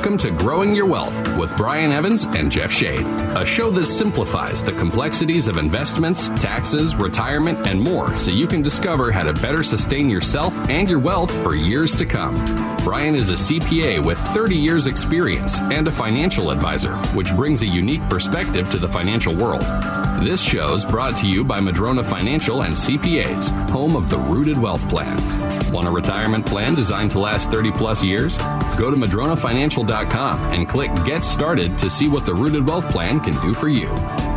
Welcome to Growing Your Wealth with Brian Evans and Jeff Shade, a show that simplifies the complexities of investments, taxes, retirement, and more so you can discover how to better sustain yourself and your wealth for years to come. Brian is a CPA with 30 years' experience and a financial advisor, which brings a unique perspective to the financial world. This show is brought to you by Madrona Financial and CPAs, home of the Rooted Wealth Plan. Want a retirement plan designed to last 30 plus years? Go to madronafinancial.com and click Get Started to see what the Rooted Wealth Plan can do for you.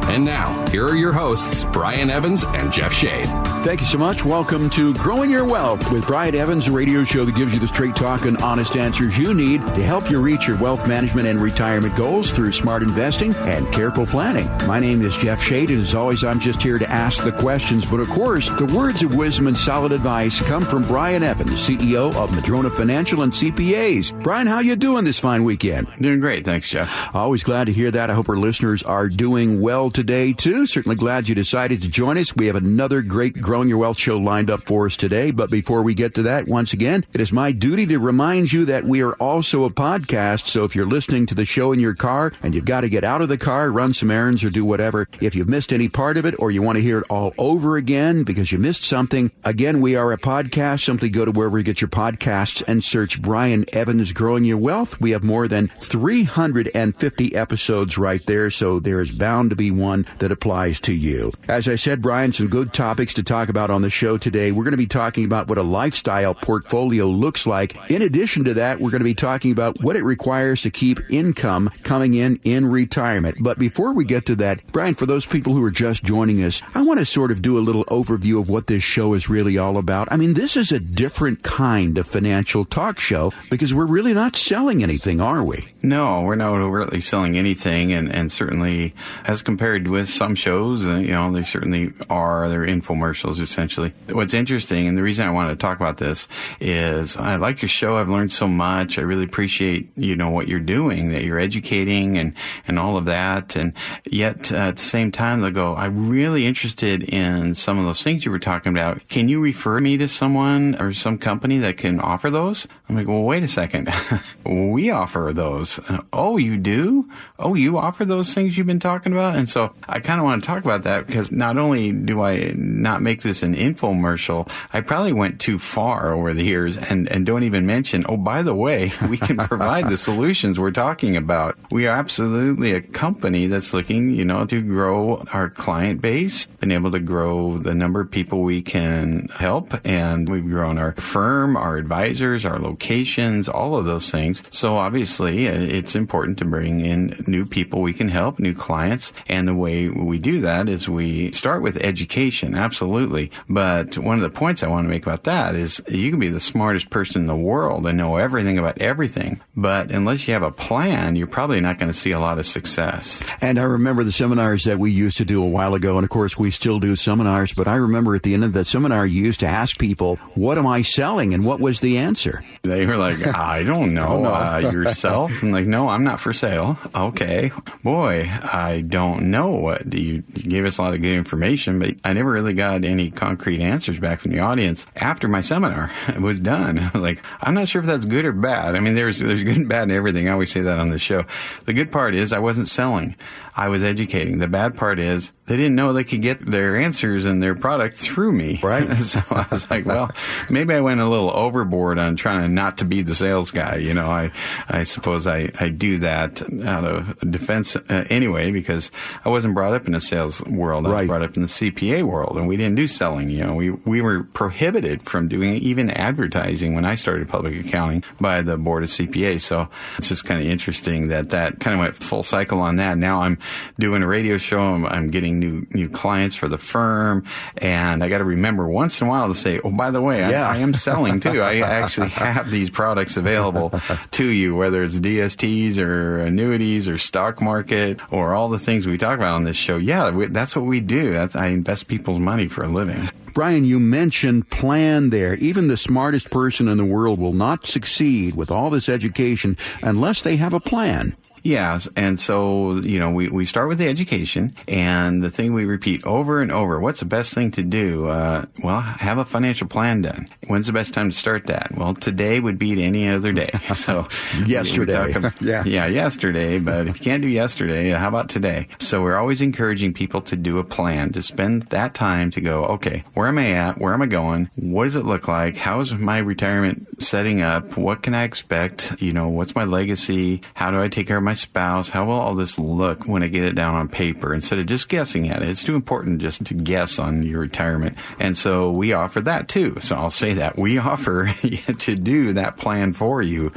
And now, here are your hosts, Brian Evans and Jeff Shade. Thank you so much. Welcome to Growing Your Wealth with Brian Evans, a radio show that gives you the straight talk and honest answers you need to help you reach your wealth management and retirement goals through smart investing and careful planning. My name is Jeff Shade, and as always, I'm just here to ask the questions. But of course, the words of wisdom and solid advice come from Brian Evans, CEO of Madrona Financial and CPAs. Brian, how you doing this fine weekend? Doing great, thanks, Jeff. Always glad to hear that. I hope our listeners are doing well today too. Certainly glad you decided to join us. We have another great Growing Your Wealth show lined up for us today. But before we get to that, once again, it is my duty to remind you that we are also a podcast. So if you're listening to the show in your car and you've got to get out of the car, run some errands or do whatever, if you've missed any part of it or you want to hear it all over again because you missed something, again, we are a podcast. Simply go to wherever you get your podcasts and search Brian Evans Growing Your Wealth. We have more than 350 episodes right there. So there is bound to be one that applies to you. As I said, Brian, some good topics to talk about on the show today. We're going to be talking about what a lifestyle portfolio looks like. In addition to that, we're going to be talking about what it requires to keep income coming in in retirement. But before we get to that, Brian, for those people who are just joining us, I want to sort of do a little overview of what this show is really all about. I mean, this is a different kind of financial talk show because we're really not selling anything, are we? No, we're not really selling anything, and, and certainly as compared with some shows, uh, you know, they certainly are. They're infomercials, essentially. What's interesting, and the reason I wanted to talk about this is I like your show. I've learned so much. I really appreciate, you know, what you're doing, that you're educating and, and all of that. And yet uh, at the same time, they'll go, I'm really interested in some of those things you were talking about. Can you refer me to someone or some company that can offer those? I'm like, well, wait a second. we offer those. Oh, you do? Oh, you offer those things you've been talking about? And so I kind of want to talk about that because not only do I not make this an infomercial, I probably went too far over the years and, and don't even mention, oh, by the way, we can provide the solutions we're talking about. We are absolutely a company that's looking, you know, to grow our client base, been able to grow the number of people we can help. And we've grown our firm, our advisors, our locations, all of those things. So obviously uh, it's important to bring in new people we can help, new clients. And the way we do that is we start with education. Absolutely. But one of the points I want to make about that is you can be the smartest person in the world and know everything about everything. But unless you have a plan, you're probably not going to see a lot of success. And I remember the seminars that we used to do a while ago. And of course, we still do seminars. But I remember at the end of the seminar, you used to ask people, what am I selling? And what was the answer? They were like, I don't know. Oh, uh, yourself? I'm like, no, I'm not for sale. Okay. Boy, I don't know what you, you gave us a lot of good information, but I never really got any concrete answers back from the audience after my seminar was done. I was like, I'm not sure if that's good or bad. I mean, there's, there's good and bad and everything. I always say that on the show. The good part is I wasn't selling. I was educating. The bad part is they didn't know they could get their answers and their product through me. Right. so I was like, well, maybe I went a little overboard on trying not to be the sales guy. You know, I, I suppose I, I do that out of defense uh, anyway, because I wasn't brought up in the sales world. I Right. was brought up in the CPA world and we didn't do selling. You know, we, we were prohibited from doing even advertising when I started public accounting by the board of CPA. So it's just kind of interesting that that kind of went full cycle on that. Now I'm doing a radio show. I'm, I'm getting new, new clients for the firm. And I got to remember once in a while to say, Oh, by the way, I, Yeah. I am selling too. I actually have these products available to you, whether it's DSTs or annuities or stock market or all the things we talk about on this show. Yeah, we, that's what we do. That's, I invest people's money for a living. Brian, you mentioned plan there. Even the smartest person in the world will not succeed with all this education unless they have a plan. Yes. And so, you know, we, we start with the education and the thing we repeat over and over. What's the best thing to do? Uh, well, have a financial plan done. When's the best time to start that? Well, today would beat any other day. So yesterday. About, yeah. Yeah. Yesterday. But if you can't do yesterday, how about today? So we're always encouraging people to do a plan, to spend that time to go, okay, where am I at? Where am I going? What does it look like? How is my retirement setting up? What can I expect? You know, what's my legacy? How do I take care of my spouse? How will all this look when I get it down on paper instead of just guessing at it? It's too important just to guess on your retirement. And so we offer that too. So I'll say that we offer to do that plan for you.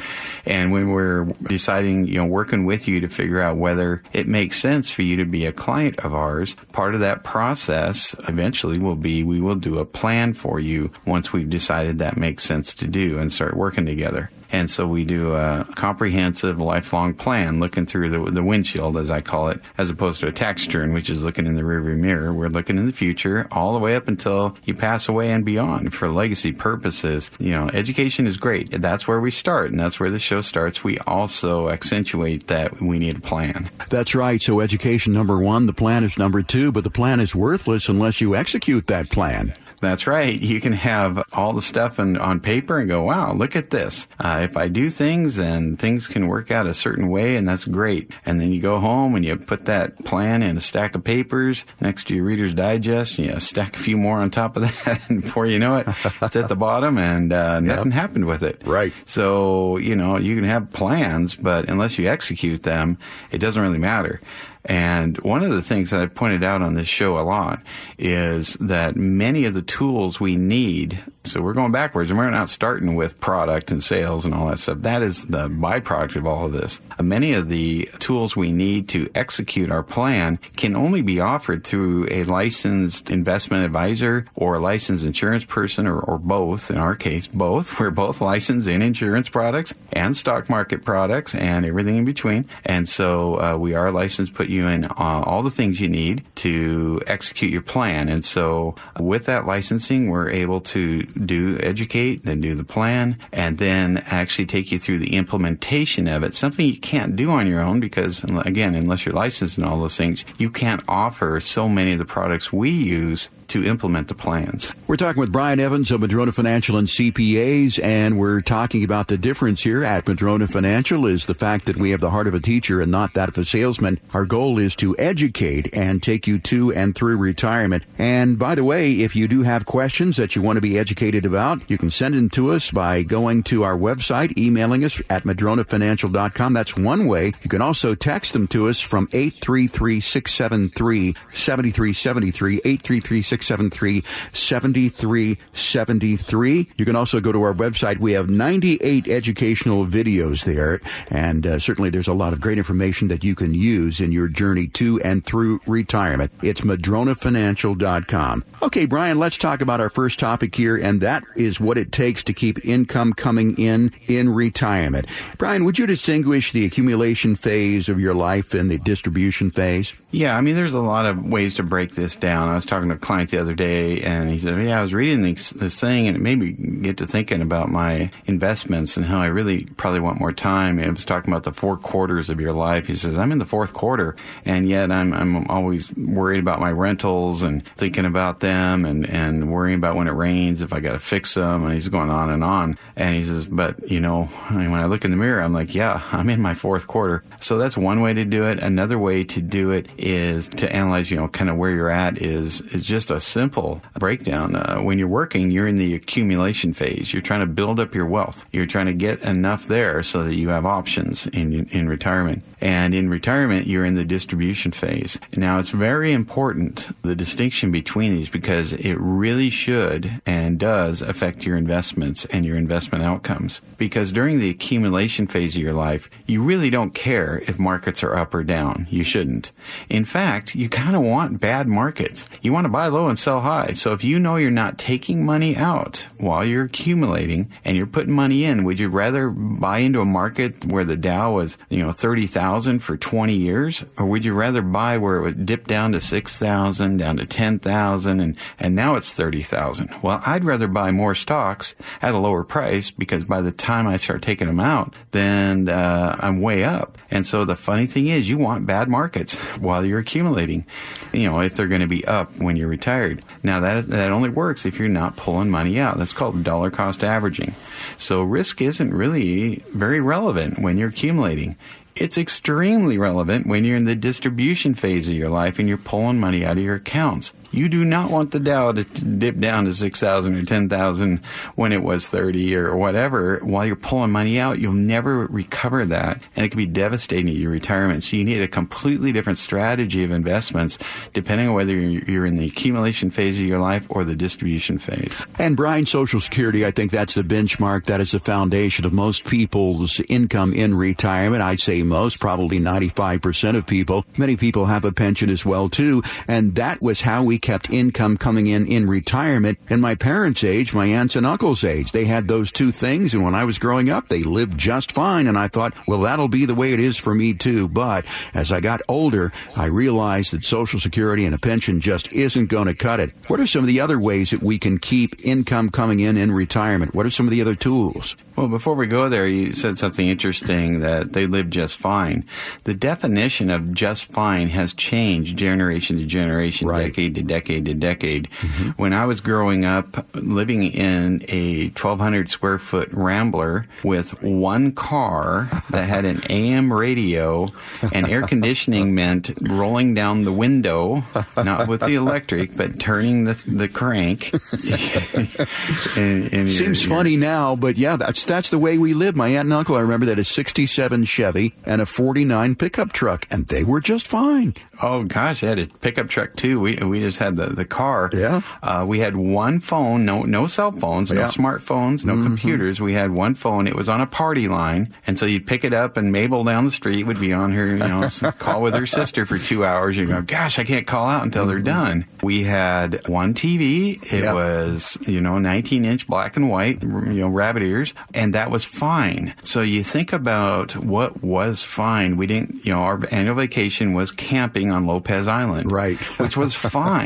And when we're deciding, you know, working with you to figure out whether it makes sense for you to be a client of ours, part of that process eventually will be we will do a plan for you once we've decided that makes sense to do and start working together. And so we do a comprehensive lifelong plan looking through the, the windshield, as I call it, as opposed to a tax turn, which is looking in the rearview mirror. We're looking in the future all the way up until you pass away and beyond for legacy purposes. You know, education is great. That's where we start and that's where the show starts. We also accentuate that we need a plan. That's right. So education number one, the plan is number two, but the plan is worthless unless you execute that plan. That's right. You can have all the stuff in, on paper and go, wow, look at this. Uh, if I do things and things can work out a certain way, and that's great. And then you go home and you put that plan in a stack of papers next to your Reader's Digest, and you stack a few more on top of that, and before you know it, it's at the bottom, and uh, nothing yep. happened with it. Right. So, you know, you can have plans, but unless you execute them, it doesn't really matter. And one of the things that I pointed out on this show a lot is that many of the tools we need so we're going backwards and we're not starting with product and sales and all that stuff. That is the byproduct of all of this. Many of the tools we need to execute our plan can only be offered through a licensed investment advisor or a licensed insurance person or, or both. In our case, both. We're both licensed in insurance products and stock market products and everything in between. And so uh, we are licensed, to put you in uh, all the things you need to execute your plan. And so with that licensing, we're able to do educate, then do the plan, and then actually take you through the implementation of it. Something you can't do on your own because, again, unless you're licensed and all those things, you can't offer so many of the products we use to implement the plans. We're talking with Brian Evans of Madrona Financial and CPAs, and we're talking about the difference here at Madrona Financial is the fact that we have the heart of a teacher and not that of a salesman. Our goal is to educate and take you to and through retirement. And by the way, if you do have questions that you want to be educated about, you can send them to us by going to our website, emailing us at madronafinancial.com. That's one way. You can also text them to us from 833 673 7373 833 673 7373. You can also go to our website. We have 98 educational videos there, and uh, certainly there's a lot of great information that you can use in your journey to and through retirement. It's madronafinancial.com. Okay, Brian, let's talk about our first topic here, and that is what it takes to keep income coming in in retirement. Brian, would you distinguish the accumulation phase of your life and the distribution phase? Yeah, I mean, there's a lot of ways to break this down. I was talking to a client the other day, and he said, "Yeah, I was reading this, this thing, and it made me get to thinking about my investments and how I really probably want more time." It was talking about the four quarters of your life. He says, "I'm in the fourth quarter, and yet I'm I'm always worried about my rentals and thinking about them, and and worrying about when it rains if I got to fix them." And he's going on and on, and he says, "But you know, I mean, when I look in the mirror, I'm like, yeah, I'm in my fourth quarter." So that's one way to do it. Another way to do it is to analyze, you know, kind of where you're at is, is just a simple breakdown. Uh, when you're working, you're in the accumulation phase. You're trying to build up your wealth. You're trying to get enough there so that you have options in, in retirement. And in retirement, you're in the distribution phase. Now, it's very important, the distinction between these, because it really should and does affect your investments and your investment outcomes. Because during the accumulation phase of your life, you really don't care if markets are up or down. You shouldn't. In fact, you kind of want bad markets. You want to buy low and sell high. So if you know you're not taking money out while you're accumulating and you're putting money in, would you rather buy into a market where the Dow was, you know, 30,000 for 20 years? Or would you rather buy where it would dip down to 6,000, down to 10,000 and, and now it's 30,000? Well, I'd rather buy more stocks at a lower price because by the time I start taking them out, then uh, I'm way up. And so the funny thing is you want bad markets while you're accumulating, you know, if they're going to be up when you're retired. Now that, that only works if you're not pulling money out. That's called dollar cost averaging. So risk isn't really very relevant when you're accumulating. It's extremely relevant when you're in the distribution phase of your life and you're pulling money out of your accounts. You do not want the Dow to dip down to 6,000 or 10,000 when it was 30 or whatever. While you're pulling money out, you'll never recover that. And it can be devastating to your retirement. So you need a completely different strategy of investments depending on whether you're in the accumulation phase of your life or the distribution phase. And Brian, Social Security, I think that's the benchmark. That is the foundation of most people's income in retirement. I'd say most, probably 95% of people. Many people have a pension as well too. And that was how we kept income coming in in retirement. And my parents' age, my aunts and uncles' age, they had those two things. And when I was growing up, they lived just fine. And I thought, well, that'll be the way it is for me too. But as I got older, I realized that Social Security and a pension just isn't going to cut it. What are some of the other ways that we can keep income coming in in retirement? What are some of the other tools? Well, before we go there, you said something interesting that they live just fine. The definition of just fine has changed generation to generation, right. decade to decade to decade. Mm-hmm. When I was growing up, living in a 1,200 square foot Rambler with one car that had an AM radio and air conditioning meant rolling down the window, not with the electric, but turning the, the crank. and, and Seems you're, funny you're, now, but yeah, that's that's the way we live. My aunt and uncle, I remember that a 67 Chevy and a 49 pickup truck, and they were just fine. Oh gosh, they had a pickup truck too. We we just had the, the car. Yeah. Uh, we had one phone, no no cell phones, no smartphones, no mm-hmm. computers. We had one phone. It was on a party line, and so you'd pick it up, and Mabel down the street would be on her, you know, call with her sister for two hours. You go, gosh, I can't call out until they're done. We had one TV. It yep. was you know 19 inch black and white, you know, rabbit ears, and that was fine. So you think about what was fine. We didn't, you know, our annual vacation was camping on Lopez Island, right, which was fine.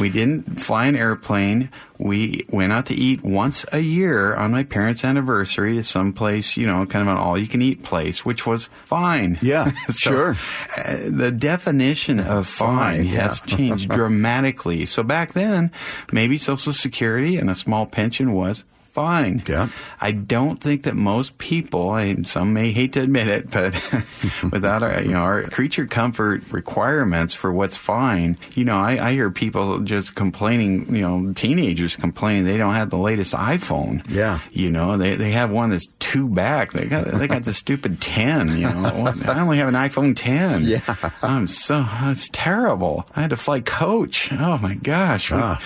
we didn't fly an airplane. We went out to eat once a year on my parents' anniversary to some place, you know, kind of an all-you-can-eat place, which was fine. Yeah, so, sure. Uh, the definition of fine, fine has yeah. changed dramatically. So back then, maybe Social Security and a small pension was fine. Yeah. I don't think that most people, I, some may hate to admit it, but without our, you know, our creature comfort requirements for what's fine, you know, I, I, hear people just complaining, you know, teenagers complaining they don't have the latest iPhone. Yeah. You know, they, they have one that's two back. They got, they got the stupid 10, you know. I only have an iPhone 10. Yeah. I'm so, it's terrible. I had to fly coach. Oh my gosh. Ah.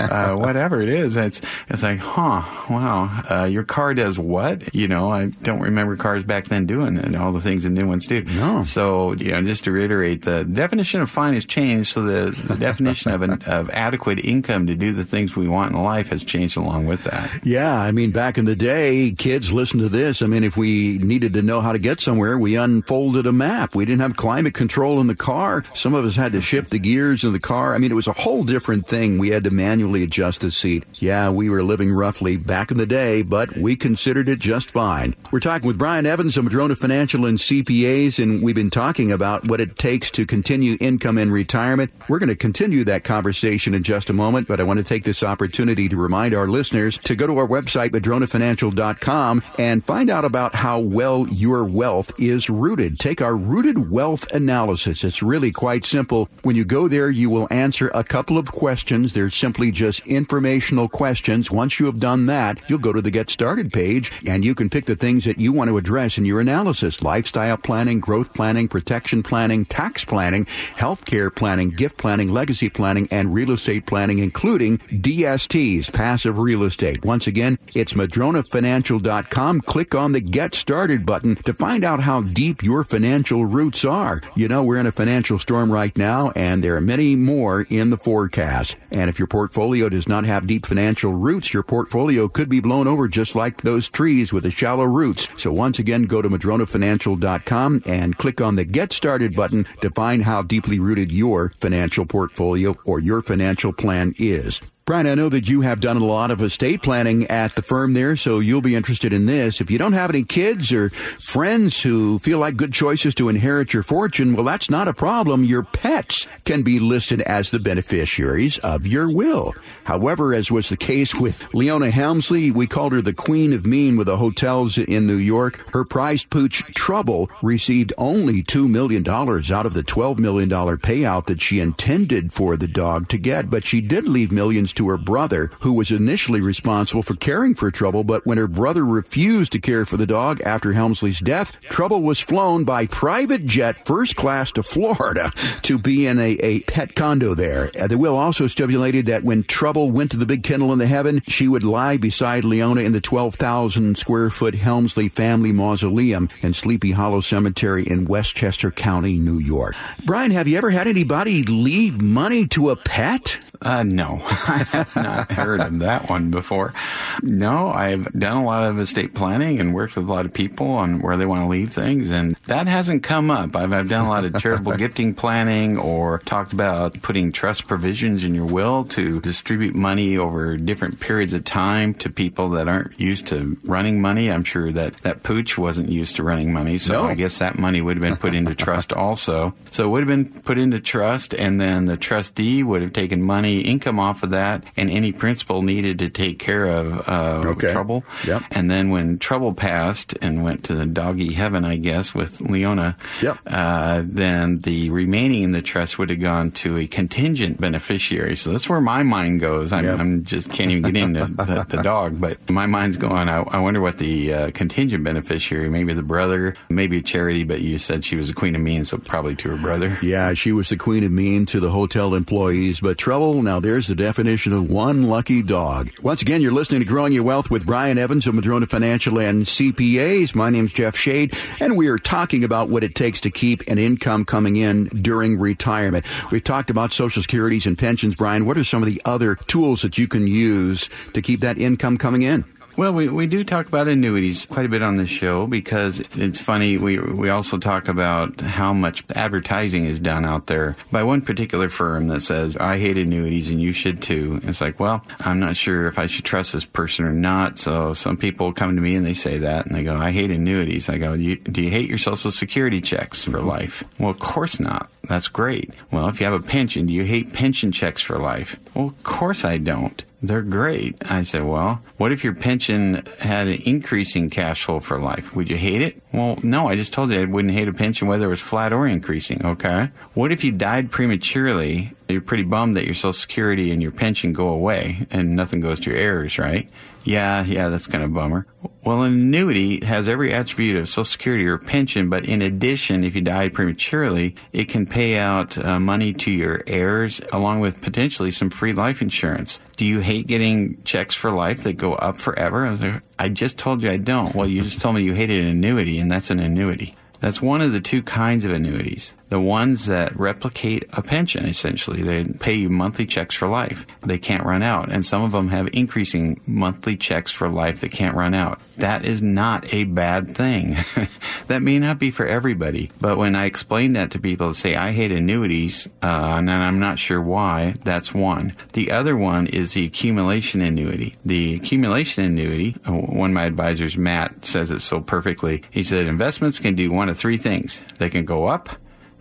Uh, whatever it is, it's, it's like, huh, wow, uh, your car does what? You know, I don't remember cars back then doing and all the things the new ones do. No. So, you know, just to reiterate, the definition of fine has changed. So the, the definition of an, of adequate income to do the things we want in life has changed along with that. Yeah. I mean, back in the day, kids listen to this. I mean, if we needed to know how to get somewhere, we unfolded a map. We didn't have climate control in the car. Some of us had to shift the gears in the car. I mean, it was a whole different thing. We had to manually adjust the seat. Yeah, we were living roughly back in the day, but we considered it just fine. We're talking with Brian Evans of Madrona Financial and CPAs, and we've been talking about what it takes to continue income in retirement. We're going to continue that conversation in just a moment, but I want to take this opportunity to remind our listeners to go to our website, madronafinancial.com, and find out about how well your wealth is rooted. Take our rooted wealth analysis. It's really quite simple. When you go there, you will answer a couple of questions. They're simply just informational questions. Once you have done that, that, you'll go to the Get Started page and you can pick the things that you want to address in your analysis. Lifestyle planning, growth planning, protection planning, tax planning, healthcare planning, gift planning, legacy planning, and real estate planning, including DSTs, passive real estate. Once again, it's madronafinancial.com. Click on the Get Started button to find out how deep your financial roots are. You know, we're in a financial storm right now, and there are many more in the forecast. And if your portfolio does not have deep financial roots, your portfolio could be blown over just like those trees with the shallow roots. So once again, go to madronafinancial.com and click on the Get Started button to find how deeply rooted your financial portfolio or your financial plan is. Brian, I know that you have done a lot of estate planning at the firm there, so you'll be interested in this. If you don't have any kids or friends who feel like good choices to inherit your fortune, well, that's not a problem. Your pets can be listed as the beneficiaries of your will. However, as was the case with Leona Helmsley, we called her the Queen of Mean with the hotels in New York. Her prized pooch Trouble received only $2 million out of the $12 million payout that she intended for the dog to get, but she did leave millions to her brother, who was initially responsible for caring for Trouble, but when her brother refused to care for the dog after Helmsley's death, Trouble was flown by private jet first class to Florida to be in a, a pet condo there. Uh, the will also stipulated that when Trouble went to the big kennel in the heaven, she would lie beside Leona in the 12,000 square foot Helmsley family mausoleum in Sleepy Hollow Cemetery in Westchester County, New York. Brian, have you ever had anybody leave money to a pet? Uh, no, I have not heard of that one before. No, I've done a lot of estate planning and worked with a lot of people on where they want to leave things, and that hasn't come up. I've, I've done a lot of charitable gifting planning or talked about putting trust provisions in your will to distribute money over different periods of time to people that aren't used to running money. I'm sure that that pooch wasn't used to running money, so No. I guess that money would have been put into trust also. So it would have been put into trust, and then the trustee would have taken money, income off of that, and any principal needed to take care of uh, Okay. trouble. Yep. And then when trouble passed and went to the doggy heaven, I guess, with Leona, Yep. uh, then the remaining in the trust would have gone to a contingent beneficiary. So that's where my mind goes. I'm, Yep. I'm just can't even get into the, the dog, but my mind's going. I, I wonder what the uh, contingent beneficiary, maybe the brother, maybe a charity, but you said she was a queen of mean, so probably to her brother. Yeah, she was the queen of mean to the hotel employees, but trouble, now there's the definition of one lucky dog. Once again, you're listening to Growing Your Wealth with Brian Evans of Madrona Financial and CPAs. My name's Jeff Shade, and we are talking about what it takes to keep an income coming in during retirement. We've talked about Social Securities and pensions. Brian, what are some of the other tools that you can use to keep that income coming in? Well, we, we do talk about annuities quite a bit on this show because it's funny. We we also talk about how much advertising is done out there by one particular firm that says I hate annuities and you should too. It's like, well, I'm not sure if I should trust this person or not. So some people come to me and they say that and they go, I hate annuities. I go, you, do you hate your Social Security checks for life? Well, of course not. That's great. Well, if you have a pension, do you hate pension checks for life? Well, of course I don't. They're great. I said, well, what if your pension had an increasing cash flow for life? Would you hate it? Well, no, I just told you I wouldn't hate a pension whether it was flat or increasing, okay? What if you died prematurely? You're pretty bummed that your Social Security and your pension go away and nothing goes to your heirs, right? Yeah, yeah, that's kind of bummer. Well, an annuity has every attribute of Social Security or pension, but in addition, if you die prematurely, it can pay out uh, money to your heirs along with potentially some free life insurance. Do you hate getting checks for life that go up forever? I was like, I just told you I don't. Well, you just told me you hated an annuity, and that's an annuity. That's one of the two kinds of annuities. The ones that replicate a pension, essentially. They pay you monthly checks for life. They can't run out. And some of them have increasing monthly checks for life that can't run out. That is not a bad thing. that may not be for everybody. But when I explain that to people that say, I hate annuities, uh, and I'm not sure why, that's one. The other one is the accumulation annuity. The accumulation annuity, uh, one of my advisors, Matt, says it so perfectly. He said investments can do one of three things. They can go up,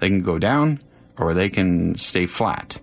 they can go down, or they can stay flat.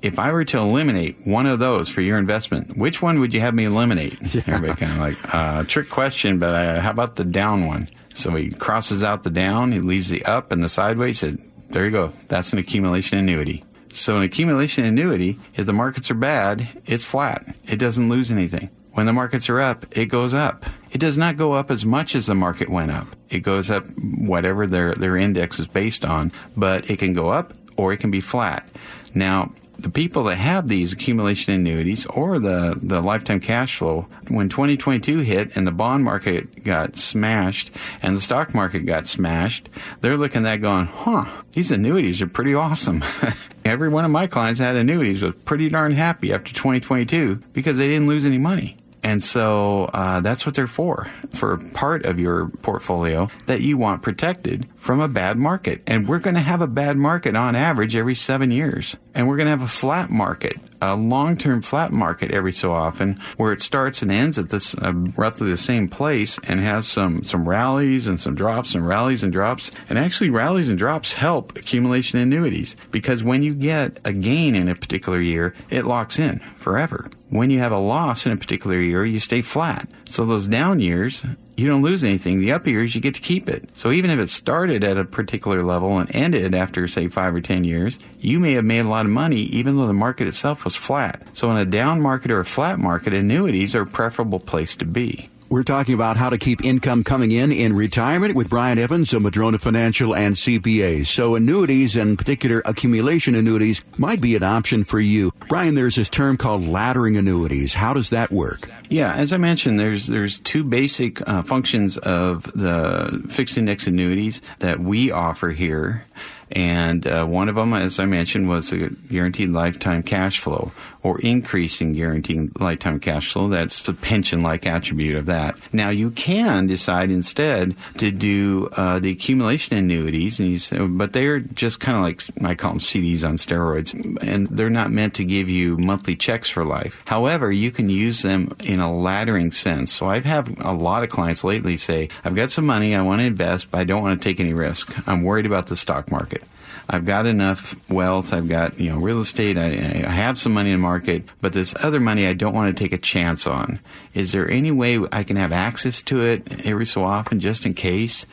If I were to eliminate one of those for your investment, which one would you have me eliminate? Everybody kind of like, uh, trick question, but uh, how about the down one? So he crosses out the down, he leaves the up and the sideways. Said, there you go. That's an accumulation annuity. So an accumulation annuity, if the markets are bad, it's flat. It doesn't lose anything. When the markets are up, it goes up. It does not go up as much as the market went up. It goes up whatever their, their index is based on, but it can go up or it can be flat. Now, the people that have these accumulation annuities or the, the lifetime cash flow, when 2022 hit and the bond market got smashed and the stock market got smashed, they're looking at that going, huh, these annuities are pretty awesome. Every one of my clients had annuities was pretty darn happy after 2022 because they didn't lose any money. And so uh, that's what they're for, for part of your portfolio that you want protected from a bad market. And we're going to have a bad market on average every seven years. And we're going to have a flat market a long-term flat market every so often where it starts and ends at this uh, roughly the same place and has some some rallies and some drops and rallies and drops and actually rallies and drops help accumulation annuities because when you get a gain in a particular year it locks in forever when you have a loss in a particular year you stay flat so those down years you don't lose anything. The up years, you get to keep it. So even if it started at a particular level and ended after, say, five or 10 years, you may have made a lot of money even though the market itself was flat. So in a down market or a flat market, annuities are a preferable place to be. We're talking about how to keep income coming in in retirement with Brian Evans of Madrona Financial and CPA. So annuities and particular accumulation annuities might be an option for you. Brian, there's this term called laddering annuities. How does that work? Yeah, as I mentioned, there's there's two basic uh, functions of the fixed index annuities that we offer here. And uh, one of them, as I mentioned, was a guaranteed lifetime cash flow or increasing guaranteed lifetime cash flow. That's the pension like attribute of that. Now, you can decide instead to do uh, the accumulation annuities, and you say, but they're just kind of like, I call them CDs on steroids, and they're not meant to give you monthly checks for life. However, you can use them in a laddering sense. So I've had a lot of clients lately say, I've got some money, I want to invest, but I don't want to take any risk. I'm worried about the stock market. I've got enough wealth. I've got, you know, real estate. I, I have some money in the market, but this other money I don't want to take a chance on. Is there any way I can have access to it every so often just in case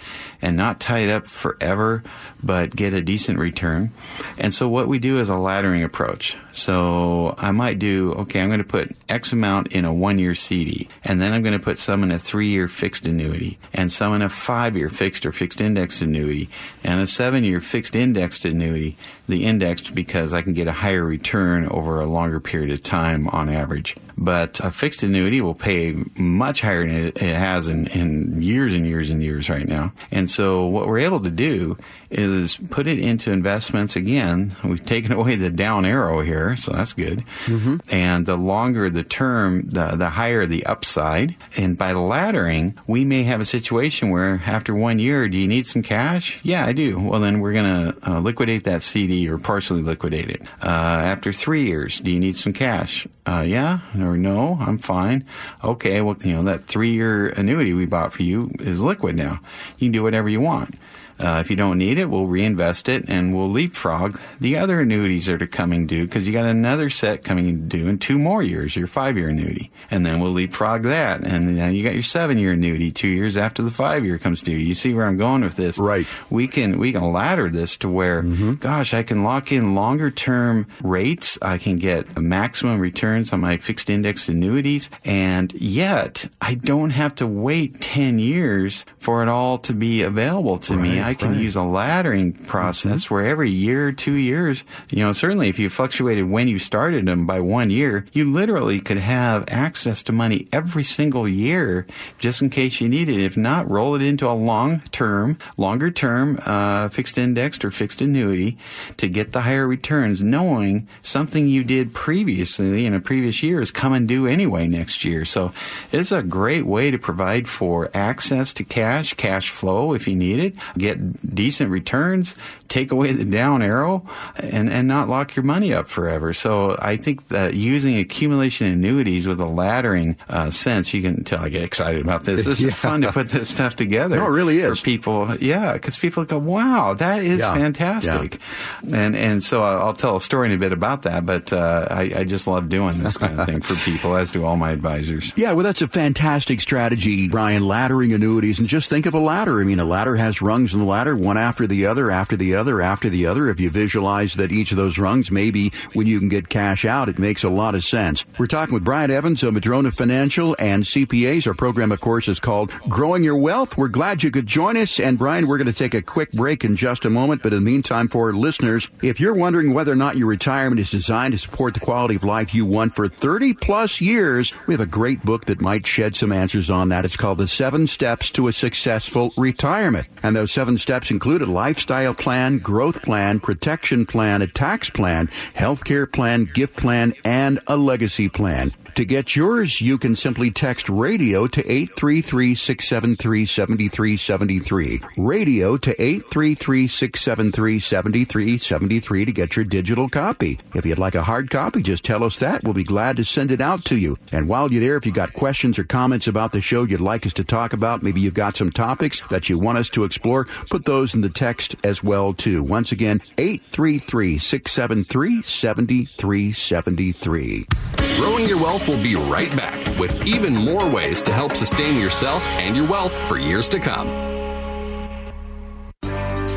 and not tie it up forever, but get a decent return? And so what we do is a laddering approach. So I might do, okay, I'm going to put X amount in a one year CD, and then I'm going to put some in a three year fixed annuity, and some in a five year fixed or fixed index annuity, and a seven year fixed indexed annuity, the indexed because I can get a higher return over a longer period of time on average. But a fixed annuity will pay much higher than it has in, in years and years and years right now. And so what we're able to do is put it into investments again. We've taken away the down arrow here, so that's good. Mm-hmm. And the longer the term, the, the higher the upside. And by laddering, we may have a situation where after one year, do you need some cash? Yeah, I do. Well, then we're going to uh, liquidate that CD or partially liquidate it. Uh, after three years, do you need some cash? Uh, yeah or no, I'm fine. Okay, well, you know, that three year annuity we bought for you is liquid now. You can do whatever you want. Uh, if you don't need it, we'll reinvest it and we'll leapfrog the other annuities that are coming due because you got another set coming due in two more years, your five year annuity. And then we'll leapfrog that. And then you got your seven year annuity two years after the five year comes due. You see where I'm going with this? Right. We can, we can ladder this to where, mm-hmm. gosh, I can lock in longer term rates. I can get maximum returns on my fixed index annuities. And yet I don't have to wait 10 years for it all to be available to right. me. I can right. use a laddering process mm-hmm. where every year, two years, you know, certainly if you fluctuated when you started them by one year, you literally could have access to money every single year just in case you need it. If not, roll it into a long term, longer term, uh, fixed indexed or fixed annuity to get the higher returns, knowing something you did previously in a previous year is coming due anyway next year. So it's a great way to provide for access to cash, cash flow if you need it, get get decent returns, take away the down arrow, and, and not lock your money up forever. So I think that using accumulation annuities with a laddering uh, sense, you can tell I get excited about this. This yeah. is fun to put this stuff together. No, it really is. For people, yeah, because people go, wow, that is yeah. fantastic. Yeah. And, and so I'll tell a story in a bit about that, but uh, I, I just love doing this kind of thing for people, as do all my advisors. Yeah, well, that's a fantastic strategy, Brian, laddering annuities. And just think of a ladder. I mean, a ladder has rungs and ladder, one after the other, after the other, after the other. If you visualize that each of those rungs, maybe when you can get cash out, it makes a lot of sense. We're talking with Brian Evans of Madrona Financial and CPAs. Our program, of course, is called Growing Your Wealth. We're glad you could join us. And Brian, we're going to take a quick break in just a moment. But in the meantime, for listeners, if you're wondering whether or not your retirement is designed to support the quality of life you want for 30 plus years, we have a great book that might shed some answers on that. It's called The Seven Steps to a Successful Retirement. And those seven steps include a lifestyle plan, growth plan, protection plan, a tax plan, healthcare plan, gift plan, and a legacy plan. To get yours, you can simply text radio to 833-673-7373. Radio to 833-673-7373 to get your digital copy. If you'd like a hard copy, just tell us that. We'll be glad to send it out to you. And while you're there, if you've got questions or comments about the show you'd like us to talk about, maybe you've got some topics that you want us to explore, put those in the text as well too. Once again, 833-673-7373. Growing Your Wealth will be right back with even more ways to help sustain yourself and your wealth for years to come.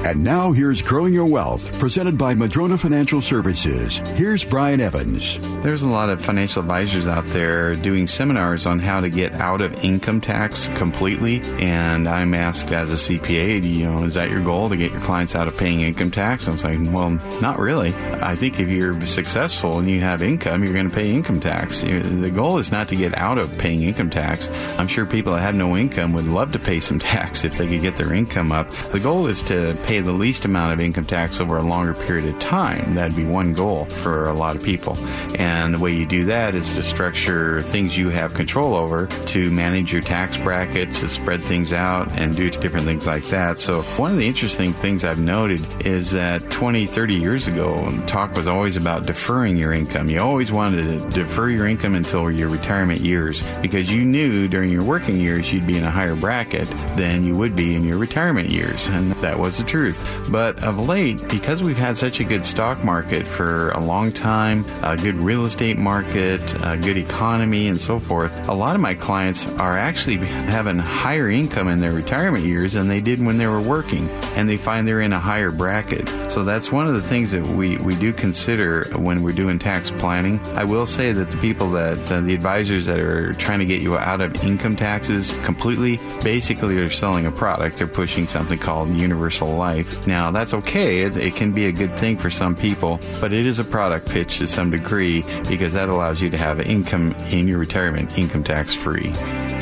And now here's Growing Your Wealth, presented by Madrona Financial Services. Here's Brian Evans. There's a lot of financial advisors out there doing seminars on how to get out of income tax completely. And I'm asked as a CPA, you know, is that your goal to get your clients out of paying income tax? I was like, well, not really. I think if you're successful and you have income, you're going to pay income tax. The goal is not to get out of paying income tax. I'm sure people that have no income would love to pay some tax if they could get their income up. The goal is to pay pay the least amount of income tax over a longer period of time. That'd be one goal for a lot of people. And the way you do that is to structure things you have control over to manage your tax brackets, to spread things out, and do different things like that. So, one of the interesting things I've noted is that 20, 30 years ago, talk was always about deferring your income. You always wanted to defer your income until your retirement years because you knew during your working years you'd be in a higher bracket than you would be in your retirement years. And that was the truth truth. But of late, because we've had such a good stock market for a long time, a good real estate market, a good economy, and so forth, a lot of my clients are actually having higher income in their retirement years than they did when they were working, and they find they're in a higher bracket. So that's one of the things that we, we do consider when we're doing tax planning. I will say that the people that, uh, the advisors that are trying to get you out of income taxes completely, basically are selling a product. They're pushing something called universal life. Now, that's okay. It, it, can be a good thing for some people, but it is a product pitch to some degree because that allows you to have income in your retirement income tax free.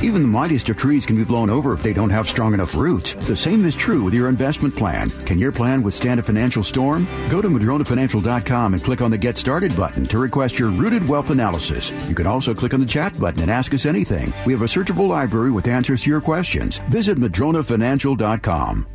Even the mightiest of trees can be blown over if they don't have strong enough roots. The same is true with your investment plan. Can your plan withstand a financial storm? Go to MadronaFinancial.com and click on the Get Started button to request your rooted wealth analysis. You can also click on the chat button and ask us anything. We have a searchable library with answers to your questions. Visit MadronaFinancial.com.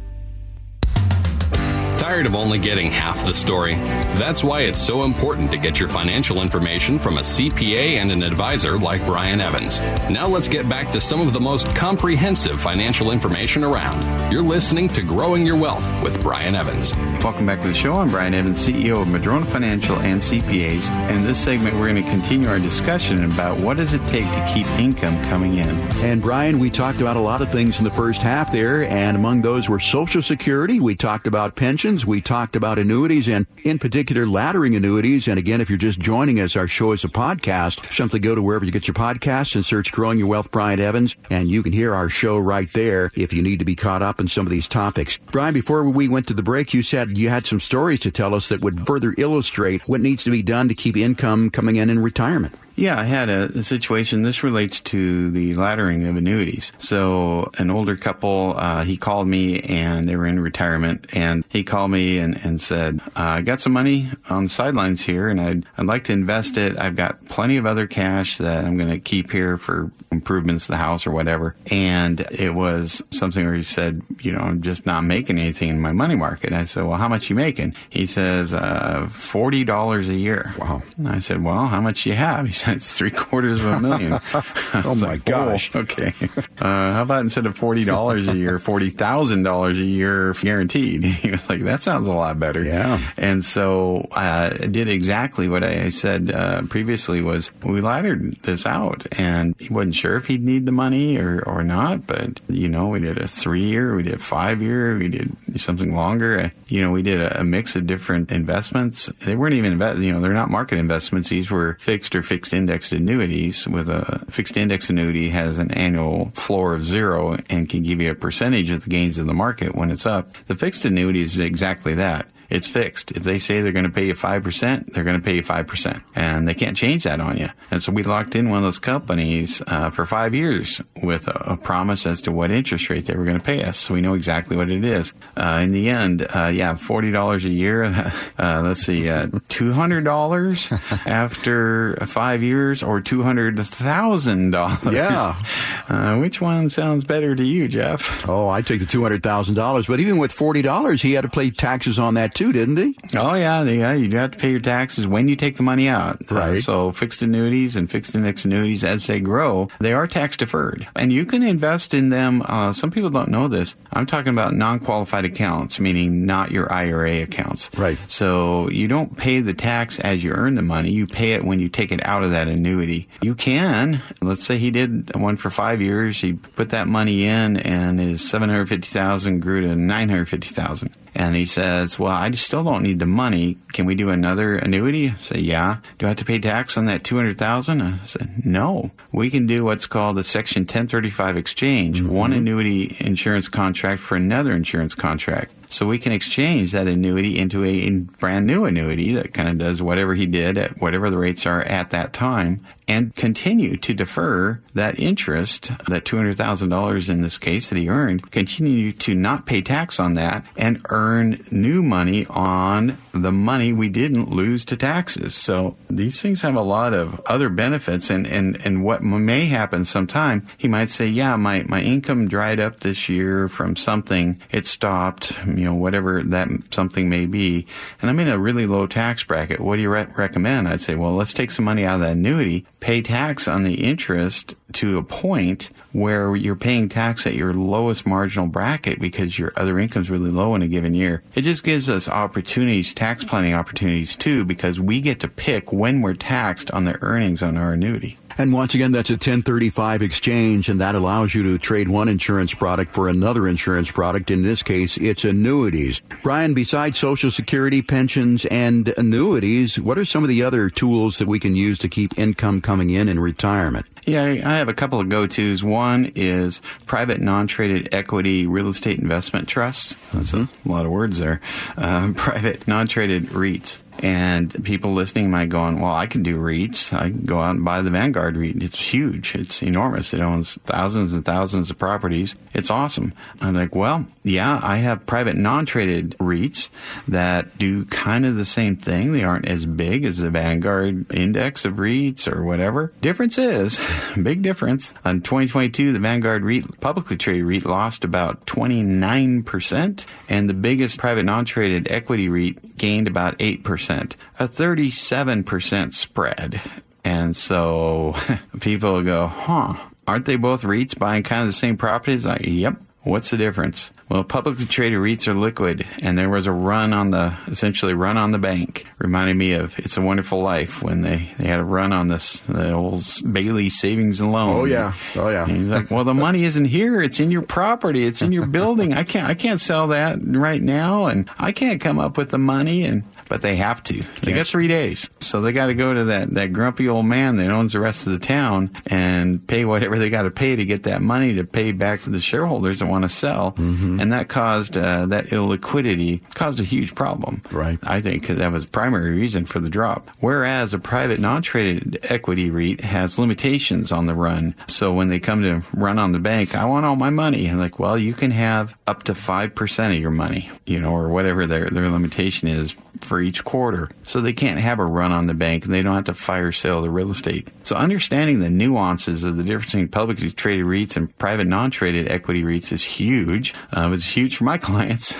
Tired of only getting half the story? That's why it's so important to get your financial information from a CPA and an advisor like Brian Evans. Now let's get back to some of the most comprehensive financial information around. You're listening to Growing Your Wealth with Brian Evans. Welcome back to the show. I'm Brian Evans, CEO of Madrona Financial and CPAs. And in this segment, we're going to continue our discussion about what does it take to keep income coming in. And Brian, we talked about a lot of things in the first half there, and among those were Social Security. We talked about pensions We talked about annuities and in particular laddering annuities. And again, if you're just joining us, our show is a podcast. Simply go to wherever you get your podcasts and search Growing Your Wealth Brian Evans and you can hear our show right there if you need to be caught up in some of these topics. Brian, before we went to the break, you said you had some stories to tell us that would further illustrate what needs to be done to keep income coming in in retirement. Yeah, I had a, a, situation. This relates to the laddering of annuities. So, an older couple, uh, he called me and they were in retirement, and he called me and, and said, uh, "I got some money on the sidelines here, and I'd I'd like to invest it. I've got plenty of other cash that I'm going to keep here for improvements to the house or whatever." And it was something where he said, "You know, I'm just not making anything in my money market." I said, "Well, how much you making?" He says, uh, forty dollars a year." Wow. I said, "Well, how much you have?" He said it's three quarters of a million. oh my like, gosh. Oh, okay. Uh, how about instead of forty dollars a year, forty thousand dollars a year guaranteed? He was like, that sounds a lot better. Yeah. And so uh, I did exactly what I said uh, previously. Was we laddered this out, and he wasn't sure if he'd need the money or or not. But you know, we did a three year, we did five year, we did something longer. You know, we did a, a mix of different investments. They weren't even invest. You know, they're not market investments. These were fixed or fixed indexed annuities. With a fixed index annuity has an annual floor of zero and can give you a percentage of the gains in the market when it's up. The fixed annuity is exactly that it's fixed. If they say they're going to pay you 5%, they're going to pay you 5%. And they can't change that on you. And so we locked in one of those companies uh, for five years with a, a, promise as to what interest rate they were going to pay us. So we know exactly what it is. Uh, in the end, uh, yeah, $40 a year. Uh, let's see, $200 after five years or $200,000. Yeah. Uh, which one sounds better to you, Jeff? Oh, I take the $200,000. But even with $40, he had to pay taxes on that too, didn't he? Oh yeah, yeah. You have to pay your taxes when you take the money out. Uh, right. Uh, so fixed annuities and fixed index annuities, as they grow, they are tax deferred, and you can invest in them. Uh, some people don't know this. I'm talking about non-qualified accounts, meaning not your IRA accounts. Right. So you don't pay the tax as you earn the money. You pay it when you take it out of that annuity. You can. Let's say he did one for five years. He put that money in, and his seven hundred fifty thousand grew to nine hundred fifty thousand. And he says, Well, I still don't need the money. Can we do another annuity? I say, Yeah. Do I have to pay tax on that 200000 I said, No. We can do what's called a Section 1035 exchange, mm-hmm. one annuity insurance contract for another insurance contract. So we can exchange that annuity into a brand new annuity that kind of does whatever he did at whatever the rates are at that time and continue to defer that interest, that $200,000 in this case that he earned, continue to not pay tax on that and earn new money on the money we didn't lose to taxes. So these things have a lot of other benefits and, and, and what may happen sometime, he might say, yeah, my, my income dried up this year from something. It stopped, you know, whatever that something may be. And I'm in a really low tax bracket. What do you re- recommend? I'd say, well, let's take some money out of that annuity, pay tax on the interest to a point where you're paying tax at your lowest marginal bracket because your other income is really low in a given year. It just gives us opportunities, tax planning opportunities too, because we get to pick when we're taxed on the earnings on our annuity. And once again, that's a 1035 exchange, and that allows you to trade one insurance product for another insurance product. In this case, it's annuities. Brian, besides Social Security, pensions, and annuities, what are some of the other tools that we can use to keep income coming in in retirement? Yeah, I have a couple of go-tos. One is private non-traded equity real estate investment trust. That's mm-hmm. a lot of words there. Uh, private non-traded REITs. And people listening might go on, well, I can do REITs. I can go out and buy the Vanguard REIT. It's huge. It's enormous. It owns thousands and thousands of properties. It's awesome. I'm like, well, yeah, I have private non-traded REITs that do kind of the same thing. They aren't as big as the Vanguard index of REITs or whatever. Difference is, big difference. On 2022, the Vanguard REIT, publicly traded REIT lost about 29% and the biggest private non-traded equity REIT gained about 8% a 37% spread. And so people go, huh, aren't they both REITs buying kind of the same properties? Like, yep. What's the difference? Well, publicly traded REITs are liquid, and there was a run on the essentially run on the bank. Reminded me of It's a Wonderful Life when they, they had a run on this the old Bailey Savings and Loan. Oh yeah, oh yeah. And he's like, well, the money isn't here; it's in your property, it's in your building. I can't I can't sell that right now, and I can't come up with the money. And but they have to. They got three days. So they got to go to that, that grumpy old man that owns the rest of the town and pay whatever they got to pay to get that money to pay back to the shareholders that want to sell. Mm-hmm. And that caused, uh, that illiquidity caused a huge problem. Right. I think that was primary reason for the drop. Whereas a private non-traded equity REIT has limitations on the run. So when they come to run on the bank, I want all my money. And like, well, you can have up to 5% of your money, you know, or whatever their, their limitation is for each quarter. So they can't have a run on the bank and they don't have to fire sale the real estate. So understanding the nuances of the difference between publicly traded REITs and private non-traded equity REITs is huge. Uh, it was huge for my clients,